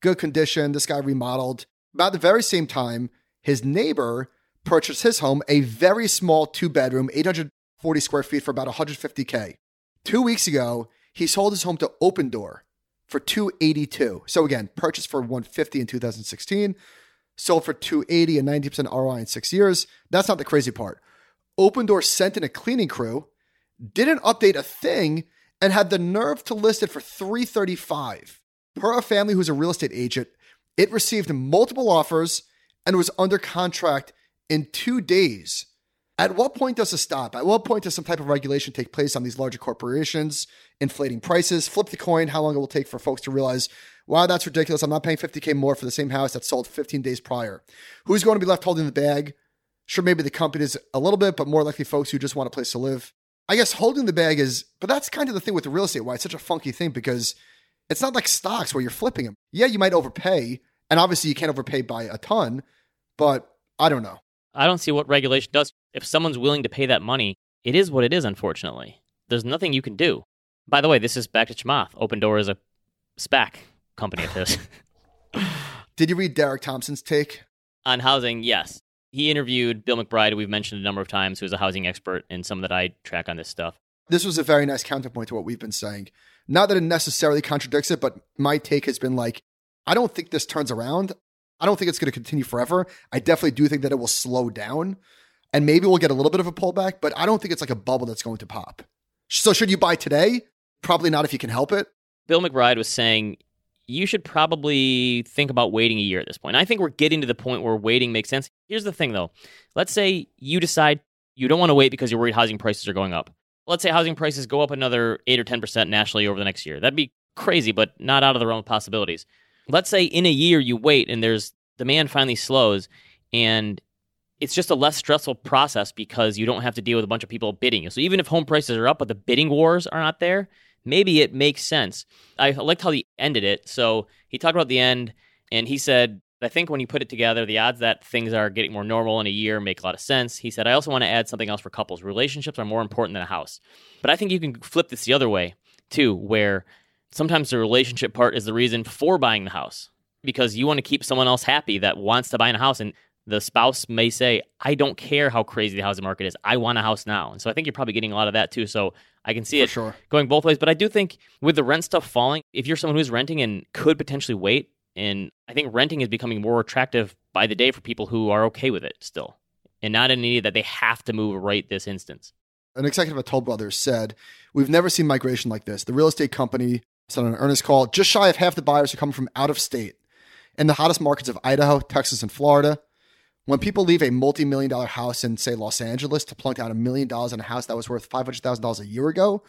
Good condition. This guy remodeled. About the very same time, his neighbor purchased his home, a very small two bedroom, 840 square feet for about 150k. Two weeks ago, he sold his home to Opendoor for 282. So again, purchased for 150 in 2016, sold for 280 and 90% ROI in six years. That's not the crazy part. Opendoor sent in a cleaning crew, didn't update a thing, and had the nerve to list it for 335. Per a family who's a real estate agent, it received multiple offers and was under contract in two days. At what point does it stop? At what point does some type of regulation take place on these larger corporations, inflating prices? Flip the coin, how long it will take for folks to realize, wow, that's ridiculous. I'm not paying 50K more for the same house that sold 15 days prior. Who's going to be left holding the bag? Sure, maybe the companies a little bit, but more likely folks who just want a place to live. I guess holding the bag is, but that's kind of the thing with the real estate, why it's such a funky thing because it's not like stocks where you're flipping them. Yeah, you might overpay, and obviously you can't overpay by a ton, but I don't know. I don't see what regulation does. If someone's willing to pay that money, it is what it is, unfortunately. There's nothing you can do. By the way, this is back to Chamath. Opendoor is a SPAC company of his. Did you read Derek Thompson's take? On housing, yes. He interviewed Bill McBride, we've mentioned a number of times, who's a housing expert and some that I track on this stuff. This was a very nice counterpoint to what we've been saying. Not that it necessarily contradicts it, but my take has been like, I don't think this turns around. I don't think it's going to continue forever. I definitely do think that it will slow down and maybe we'll get a little bit of a pullback, but I don't think it's like a bubble that's going to pop. So, should you buy today? Probably not if you can help it. Bill McBride was saying you should probably think about waiting a year at this point. I think we're getting to the point where waiting makes sense. Here's the thing though. Let's say you decide you don't want to wait because you're worried housing prices are going up. Let's say housing prices go up another 8 or 10% nationally over the next year. That'd be crazy, but not out of the realm of possibilities. Let's say in a year you wait and there's demand finally slows and it's just a less stressful process because you don't have to deal with a bunch of people bidding. So even if home prices are up, but the bidding wars are not there, maybe it makes sense. I liked how he ended it. So he talked about the end, and he said, I think when you put it together, the odds that things are getting more normal in a year make a lot of sense. He said, I also want to add something else for couples. Relationships are more important than a house. But I think you can flip this the other way, too, where sometimes the relationship part is the reason for buying the house because you want to keep someone else happy that wants to buy a house. And the spouse may say, I don't care how crazy the housing market is. I want a house now. And so I think you're probably getting a lot of that too. So I can see For it sure. going both ways. But I do think with the rent stuff falling, if you're someone who's renting and could potentially wait, and I think renting is becoming more attractive by the day for people who are okay with it still and not in need that they have to move right this instance. An executive at Toll Brothers said, We've never seen migration like this. The real estate company said on an earnest call, just shy of half the buyers are coming from out of state in the hottest markets of Idaho, Texas, and Florida. When people leave a multi million dollar house in, say, Los Angeles to plunk down a million dollars on a house that was worth $500,000 a year ago,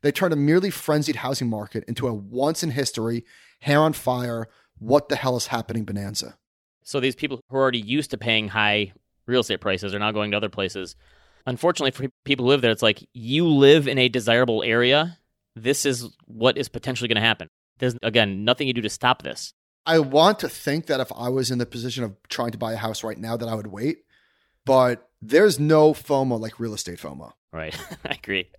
they turn a merely frenzied housing market into a once in history, hair on fire, what the hell is happening bonanza. So these people who are already used to paying high real estate prices are now going to other places. Unfortunately, for people who live there, it's like you live in a desirable area. This is what is potentially going to happen. There's, again, nothing you do to stop this. I want to think that if I was in the position of trying to buy a house right now, that I would wait. But there's no FOMO like real estate FOMO. Right. I agree.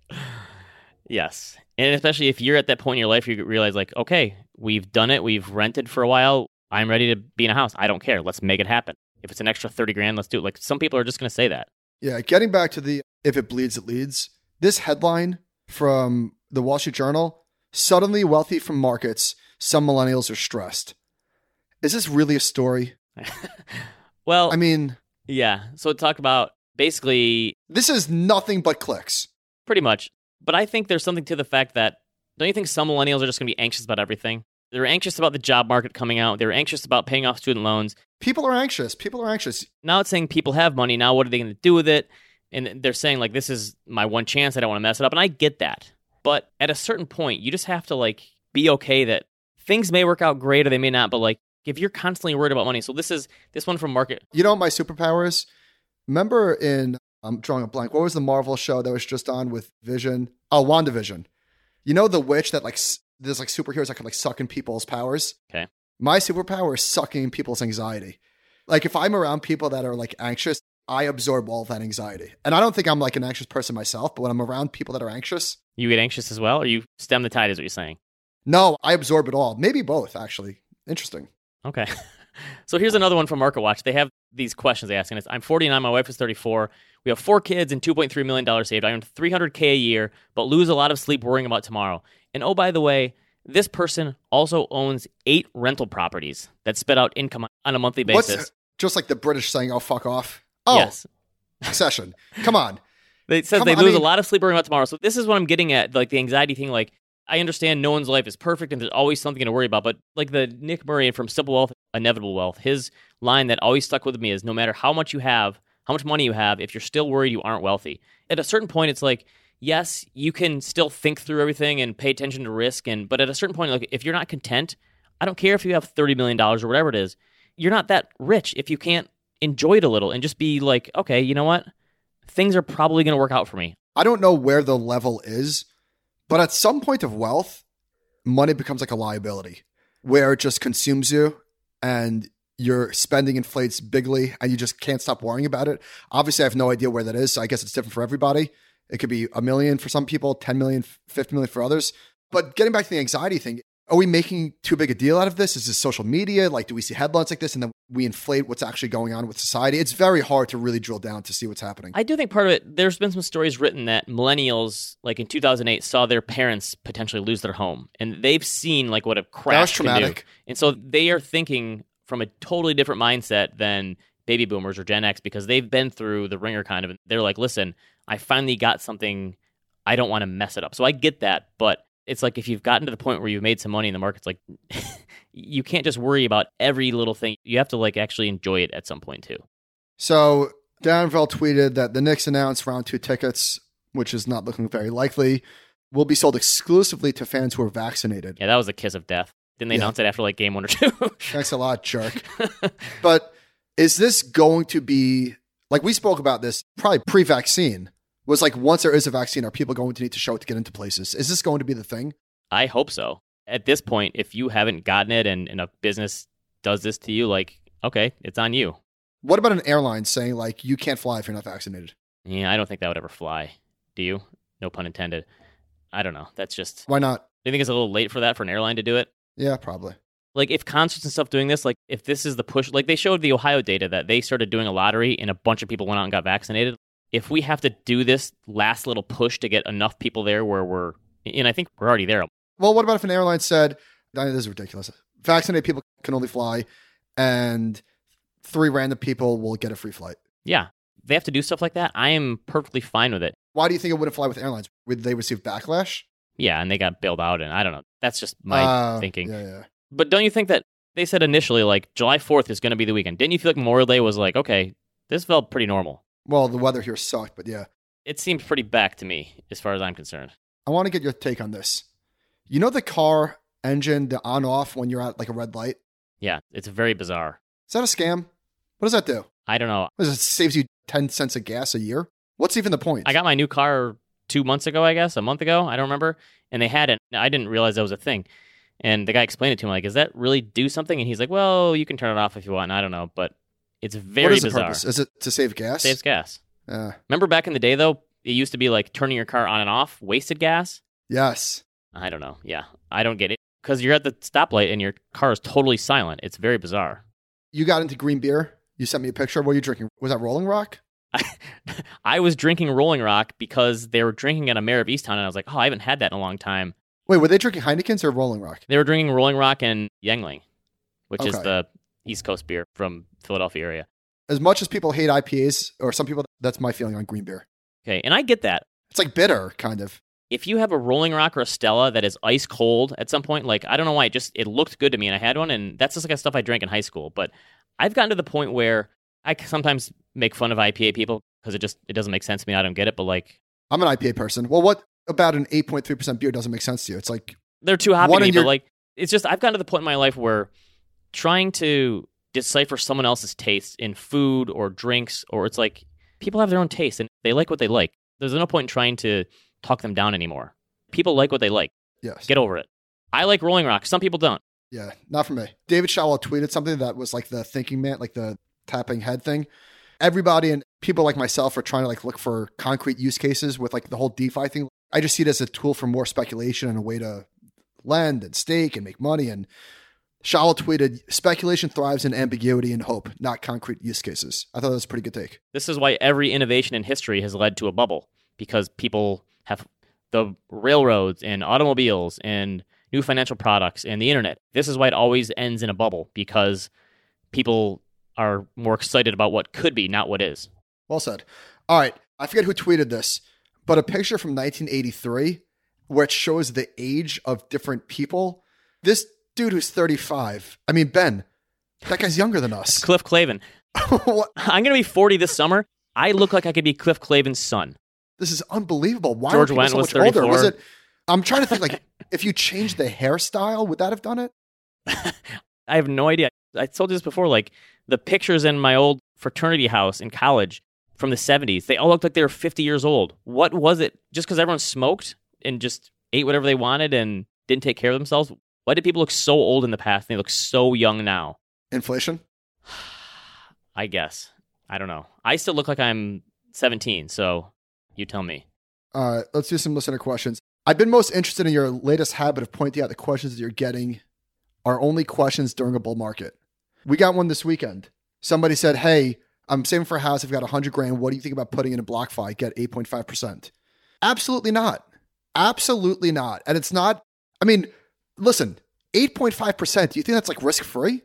Yes. And especially if you're at that point in your life, you realize, like, okay, we've done it. We've rented for a while. I'm ready to be in a house. I don't care. Let's make it happen. If it's an extra 30 grand, let's do it. Like, some people are just going to say that. Yeah, getting back to the if it bleeds, it leads. This headline from the Wall Street Journal suddenly wealthy from markets, some millennials are stressed. Is this really a story? well, I mean, yeah. So it talked about basically this is nothing but clicks. pretty much. But I think there's something to the fact that don't you think some millennials are just going to be anxious about everything? They're anxious about the job market coming out. They're anxious about paying off student loans. People are anxious. People are anxious. Now it's saying people have money. Now what are they going to do with it? And they're saying like this is my one chance. I don't want to mess it up. And I get that. But at a certain point, you just have to like be okay that things may work out great or they may not. But like if you're constantly worried about money, so this is this one from market. You know my superpower is? Remember in I'm drawing a blank. What was the Marvel show that was just on with Vision? Oh, WandaVision. You know the witch that like there's like superheroes that can like suck in people's powers. Okay. My superpower is sucking people's anxiety. Like if I'm around people that are like anxious, I absorb all that anxiety. And I don't think I'm like an anxious person myself, but when I'm around people that are anxious, You get anxious as well, or you stem the tide, is what you're saying. no, I absorb it all. Maybe both, actually. Interesting. Okay. so here's another one from MarketWatch. They have these questions they ask, and it's I'm 49, my wife is 34. We have four kids and 2.3 million dollars saved. I earn 300k a year, but lose a lot of sleep worrying about tomorrow. And oh, by the way, this person also owns eight rental properties that spit out income on a monthly basis. What's just like the British saying, oh, fuck off? Oh, Yes. succession. Come on. It says Come they on, I lose a lot of sleep worrying about tomorrow. So this is what I'm getting at, like the anxiety thing. Like I understand no one's life is perfect and there's always something to worry about, but like the Nick Murray from Simple Wealth, Inevitable Wealth, his line that always stuck with me is no matter how much you have, how much money you have, if you're still worried you aren't wealthy. At a certain point, it's like yes, you can still think through everything and pay attention to risk, and but at a certain point, like if you're not content, I don't care if you have thirty million dollars or whatever it is, you're not that rich if you can't enjoy it a little and just be like, okay, you know what? Things are probably going to work out for me. I don't know where the level is, but at some point of wealth, money becomes like a liability where it just consumes you and your spending inflates bigly and you just can't stop worrying about it. Obviously, I have no idea where that is. So I guess it's different for everybody. It could be a million for some people, 10 million, 50 million for others. But getting back to the anxiety thing, are we making too big a deal out of this? Is this social media? Like, do we see headlines like this and then we inflate what's actually going on with society? It's very hard to really drill down to see what's happening. I do think part of it, there's been some stories written that millennials, like in 2008, saw their parents potentially lose their home. And they've seen like what a crash can do. traumatic. And so they are thinking from a totally different mindset than baby boomers or Gen X because they've been through the ringer kind of. And they're like, listen, I finally got something. I don't want to mess it up. So I get that. But it's like if you've gotten to the point where you've made some money in the market's like you can't just worry about every little thing. You have to like actually enjoy it at some point too. So Danville tweeted that the Knicks announced round two tickets, which is not looking very likely, will be sold exclusively to fans who are vaccinated. Yeah, that was a kiss of death. Didn't they Yeah. announce it after like game one or two? Thanks a lot, jerk. but is this going to be like we spoke about this probably pre-vaccine? Was like once there is a vaccine, are people going to need to show it to get into places? Is this going to be the thing? I hope so. At this point, if you haven't gotten it and, and a business does this to you, like, okay, it's on you. What about an airline saying like you can't fly if you're not vaccinated? Yeah, I don't think that would ever fly. Do you? No pun intended. I don't know. That's just. Why not? Do you think it's a little late for that for an airline to do it? Yeah, probably. Like if concerts and stuff doing this, like if this is the push, like they showed the Ohio data that they started doing a lottery and a bunch of people went out and got vaccinated. If we have to do this last little push to get enough people there where we're, and I think we're already there. Well, what about if an airline said, this is ridiculous. Vaccinated people can only fly, and three random people will get a free flight. Yeah. They have to do stuff like that. I am perfectly fine with it. Why do you think it wouldn't fly with airlines? Would they receive backlash? Yeah. And they got bailed out. And I don't know. That's just my Uh, thinking. Yeah, yeah. But don't you think that they said initially, like July 4th is going to be the weekend? Didn't you feel like Memorial Day was like, okay, this felt pretty normal? Well, the weather here sucked, but yeah. It seemed pretty back to me as far as I'm concerned. I want to get your take on this. You know the car engine, the on off when you're at like a red light? Yeah. It's very bizarre. Is that a scam? What does that do? I don't know. What it saves you 10 cents of gas a year? What's even the point? I got my new car two months ago, I guess, a month ago. I don't remember. And they had it. I didn't realize that was a thing. And the guy explained it to me, like, does that really do something? And he's like, well, you can turn it off if you want. And I don't know, but it's very what is bizarre. the purpose? Is it to save gas? Saves gas. Uh, Remember back in the day, though, it used to be like turning your car on and off, wasted gas. yes. I don't know. Yeah, I don't get it because you're at the stoplight and your car is totally silent. It's very bizarre. You got into green beer. You sent me a picture. What are you drinking? Was that Rolling Rock? I was drinking Rolling Rock because they were drinking at a Mare of Easttown, and I was like, oh, I haven't had that in a long time. Wait, were they drinking Heineken's or Rolling Rock? They were drinking Rolling Rock and Yuengling, which is the East Coast beer from Philadelphia area. As much as people hate IPAs, or some people, that's my feeling on green beer. Okay, and I get that. It's like bitter, kind of. If you have a Rolling Rock or a Stella that is ice cold at some point, like I don't know why, it just it looked good to me, and I had one, and that's just like stuff I drank in high school. But I've gotten to the point where I sometimes make fun of IPA people because it just it doesn't make sense to me. I don't get it, but like I'm an IPA person. Well, what about an 8.3% beer doesn't make sense to you? It's like, they're too hoppy to me. in But like it's just I've gotten to the point in my life where trying to decipher someone else's taste in food or drinks, or it's like people have their own taste and they like what they like. There's no point in trying to talk them down anymore. People like what they like. yes. Get over it. I like Rolling Rock. Some people don't. Yeah, not for me. David Schawel tweeted something that was like the thinking man, like the tapping head thing. Everybody and people like myself are trying to like look for concrete use cases with like the whole DeFi thing. I just see it as a tool for more speculation and a way to lend and stake and make money. And Schawel tweeted, "Speculation thrives in ambiguity and hope, not concrete use cases." I thought that was a pretty good take. This is why every innovation in history has led to a bubble because people have the railroads and automobiles and new financial products and the internet. This is why it always ends in a bubble because people are more excited about what could be, not what is. Well said. All right. I forget who tweeted this, but a picture from 1983 where it shows the age of different people. This dude who's 35, I mean, Ben, that guy's younger than us. Cliff Clavin. What? I'm going to be 40 this summer. I look like I could be Cliff Clavin's son. This is unbelievable. Why George Wendt so was much older? Was it? I'm trying to think like if you changed the hairstyle, would that have done it? I have no idea. I told you this before. Like the pictures in my old fraternity house in college from the 70s, they all looked like they were 50 years old. What was it? Just because everyone smoked and just ate whatever they wanted and didn't take care of themselves? Why did people look so old in the past and they look so young now? Inflation. I guess. I don't know. I still look like I'm 17, so you tell me. All right, let's do some listener questions. I've been most interested in your latest habit of pointing out the questions that you're getting are only questions during a bull market. We got one this weekend. Somebody said, Hey, I'm saving for a house. I've got 100 grand. What do you think about putting in a BlockFi? Get 8.5%. Absolutely not. Absolutely not. And it's not, I mean, listen, 8.5%, do you think that's like risk free?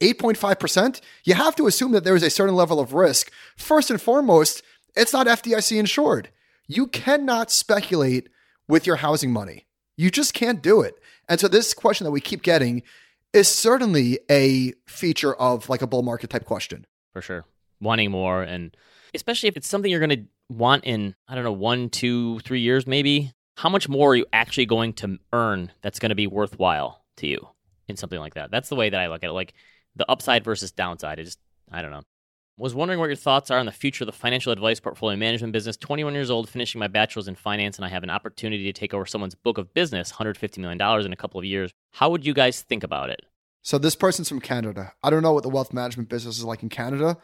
8.5%? You have to assume that there is a certain level of risk. First and foremost, it's not FDIC insured. You cannot speculate with your housing money. You just can't do it. And so this question that we keep getting is certainly a feature of like a bull market type question. for sure. Wanting more, and especially if it's something you're going to want in, I don't know, one, two, three years maybe. How much more are you actually going to earn that's going to be worthwhile to you in something like that? That's the way that I look at it. Like the upside versus downside. I just, I don't know. Was wondering what your thoughts are on the future of the financial advice portfolio management business. 21 years old, finishing my bachelor's in finance, and I have an opportunity to take over someone's book of business, $150 million in a couple of years. How would you guys think about it? So this person's from Canada. I don't know what the wealth management business is like in Canada,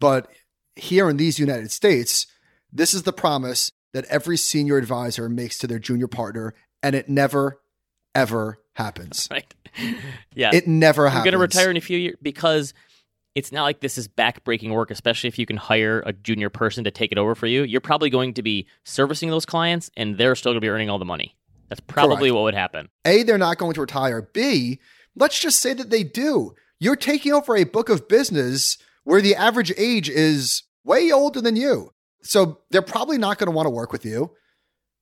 but here in these United States, this is the promise that every senior advisor makes to their junior partner, and it never, ever happens. Right? yeah, It never happens. going to retire in a few years because it's not like this is backbreaking work, especially if you can hire a junior person to take it over for you. You're probably going to be servicing those clients and they're still going to be earning all the money. That's probably Correct. what would happen. A, they're not going to retire. B, let's just say that they do. You're taking over a book of business where the average age is way older than you. So they're probably not going to want to work with you.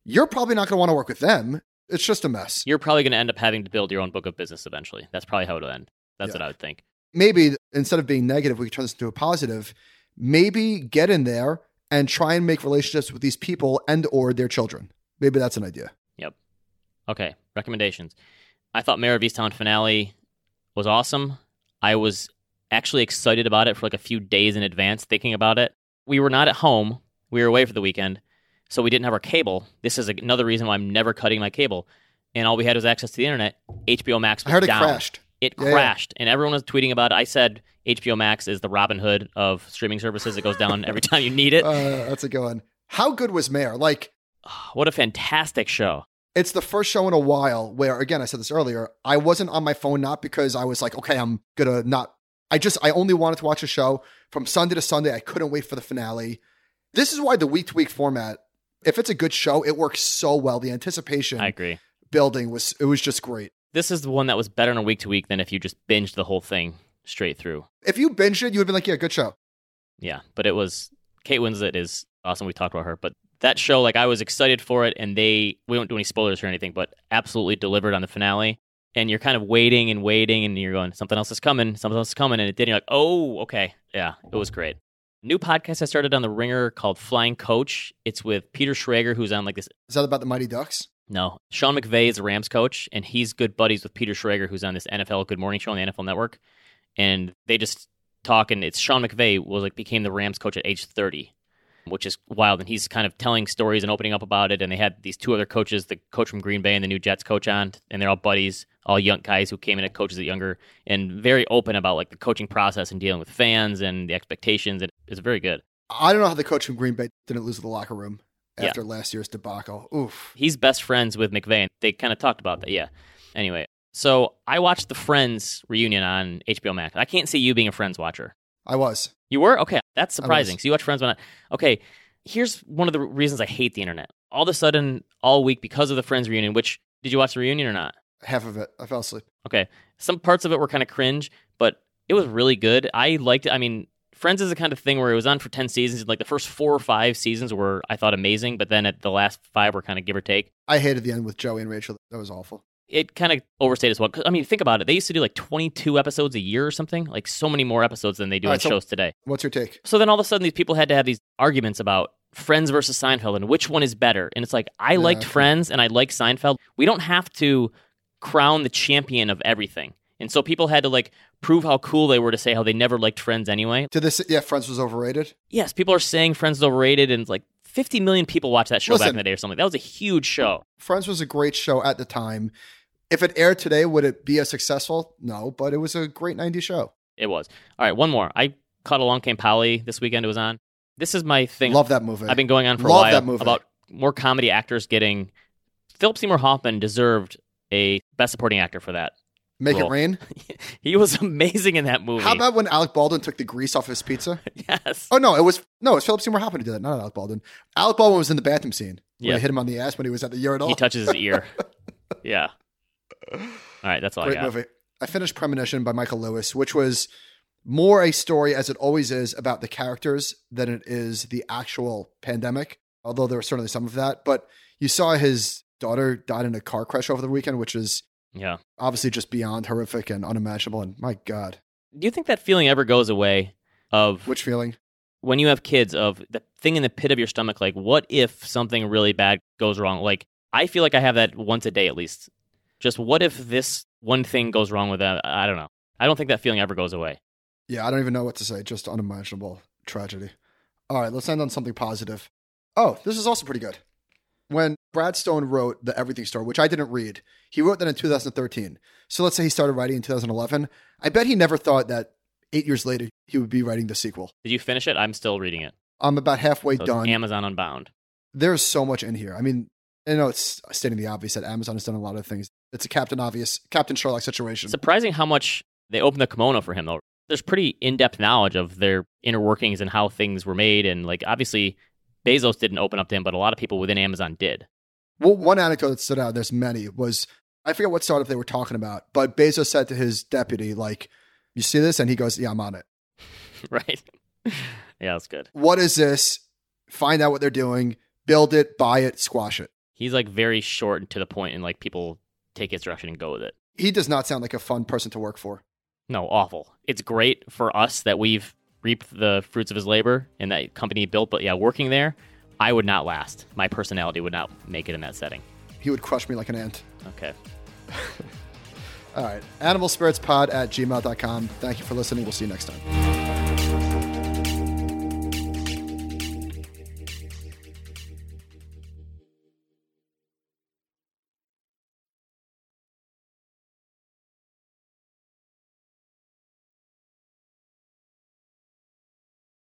You're probably not going to want to work with them. It's just a mess. You're probably going to end up having to build your own book of business eventually. That's probably how it'll end. That's Yeah. what I would think. Maybe instead of being negative, we could turn this into a positive. Maybe get in there and try and make relationships with these people and or their children. Maybe that's an idea. Yep. Okay, recommendations. I thought Mare of Easttown finale was awesome. I was actually excited about it for like a few days in advance, thinking about it. We were not at home. We were away for the weekend, so we didn't have our cable. This is another reason why I'm never cutting my cable. And all we had was access to the internet. HBO Max was I heard it down. crashed. It Yeah, yeah. crashed, and everyone was tweeting about it. I said HBO Max is the Robinhood of streaming services. It goes down every time you need it. Uh, that's a good one. How good was Mare? Like, what a fantastic show! it's the first show in a while where, again, I said this earlier, I wasn't on my phone, not because I was like, okay, I'm gonna not. I just, I only wanted to watch a show from Sunday to Sunday. I couldn't wait for the finale. This is why the week to week format, if it's a good show, it works so well. The anticipation I agree. building was, it was just great. This is the one that was better on a week to week than if you just binged the whole thing straight through. If you binged it, you would have been like, yeah, good show. Yeah, but it was Kate Winslet is awesome. We talked about her, but that show, like, I was excited for it, and they we don't do any spoilers or anything, but absolutely delivered on the finale. And you're kind of waiting and waiting, and you're going, something else is coming, something else is coming, and it did. And you're like, oh, okay, yeah, it was great. New podcast I started on the Ringer called Flying Coach. It's with Peter Schrager, who's on like this. Is that about the Mighty Ducks? No, Sean McVay is the Rams coach, and he's good buddies with Peter Schrager, who's on this NFL Good Morning Show on the NFL Network. And they just talk, and it's Sean McVay was like became the Rams coach at age 30, which is wild. And he's kind of telling stories and opening up about it. And they had these two other coaches, the coach from Green Bay and the new Jets coach on, and they're all buddies, all young guys who came in at coaches at younger, and very open about like the coaching process and dealing with fans and the expectations. And it's very good. I don't know how the coach from Green Bay didn't lose the locker room Yeah. after last year's debacle. Oof. he's best friends with McVay, they kind of talked about that. Yeah. Anyway, so I watched the Friends reunion on HBO Max. I can't see you being a Friends watcher. I was. You were okay. That's surprising. So you watch Friends, but not okay. Here's one of the reasons I hate the internet. All of a sudden, all week because of the Friends reunion. Which did you watch the reunion or not? Half of it. I fell asleep. Okay, some parts of it were kind of cringe, but it was really good. I liked it. I mean, Friends is the kind of thing where it was on for ten seasons. Like the first four or five seasons were, I thought, amazing, but then at the last five were kind of give or take. I hated the end with Joey and Rachel. That was awful. It kind of overstayed as well. I mean, think about it. They used to do like 22 episodes a year or something, like so many more episodes than they do All on right, so- shows today. What's your take? So then all of a sudden, these people had to have these arguments about Friends versus Seinfeld and which one is better. And it's like, I Yeah, liked okay. Friends and I like Seinfeld. We don't have to crown the champion of everything. And so people had to like prove how cool they were to say how they never liked Friends anyway. To this, yeah, Friends was overrated. Yes, people are saying Friends is overrated, and like 50 million people watched that show back in the day or something. That was a huge show. Friends was a great show at the time. If it aired today, would it be as successful? No, but it was a great 90s show. It was. All right, one more. I caught Along Came Polly this weekend. It was on. This is my thing. Love that movie. I've been going on for Love a while that movie. about more comedy actors getting. Philip Seymour Hoffman deserved a Best Supporting Actor for that. Make Cool. it rain. He was amazing in that movie. How about when Alec Baldwin took the grease off his pizza? yes? Oh no, it was no, it was Philip Seymour Hoffman who did that, not Alec Baldwin. Alec Baldwin was in the bathroom scene. Yeah. hit him on the ass when he was at the urinal. He touches his ear. yeah. All right, that's all Great I got. movie. I finished Premonition by Michael Lewis, which was more a story, as it always is, about the characters than it is the actual pandemic. Although there was certainly some of that, but you saw his daughter died in a car crash over the weekend, which is Yeah. obviously just beyond horrific and unimaginable. And my God, Do you think that feeling ever goes away? Of which feeling? when you have kids of the thing in the pit of your stomach like what if something really bad goes wrong like i feel like i have that once a day at least just what if this one thing goes wrong with that i don't know i don't think that feeling ever goes away Yeah, I don't even know what to say. Just unimaginable tragedy. All right, let's end on something positive. Oh, this is also pretty good. When Brad Stone wrote The Everything Store, which I didn't read, he wrote that in 2013. So let's say he started writing in 2011. I bet he never thought that eight years later he would be writing the sequel. did you finish it i'm still reading it I'm about halfway so done. amazon unbound There's so much in here. I mean, I know it's stating the obvious that Amazon has done a lot of things It's a Captain Obvious, Captain Sherlock situation. Surprising how much they opened the kimono for him, though. There's pretty in depth knowledge of their inner workings and how things were made. And, like, obviously, Bezos didn't open up to him, but a lot of people within Amazon did. Well, one anecdote that stood out, there's many, was I forget what startup they were talking about, but Bezos said to his deputy, like, you see this? And he goes, yeah, I'm on it. right. yeah, that's good. What is this? Find out what they're doing, build it, buy it, squash it. He's like very short and to the point, and like people take his direction and go with it. He does not sound like a fun person to work for. No, awful. It's great for us that we've reaped the fruits of his labor and that company built, but yeah, working there, I would not last. My personality would not make it in that setting. He would crush me like an ant. Okay. All right. Animal Spirits Pod at gmail.com. Thank you for listening. We'll see you next time.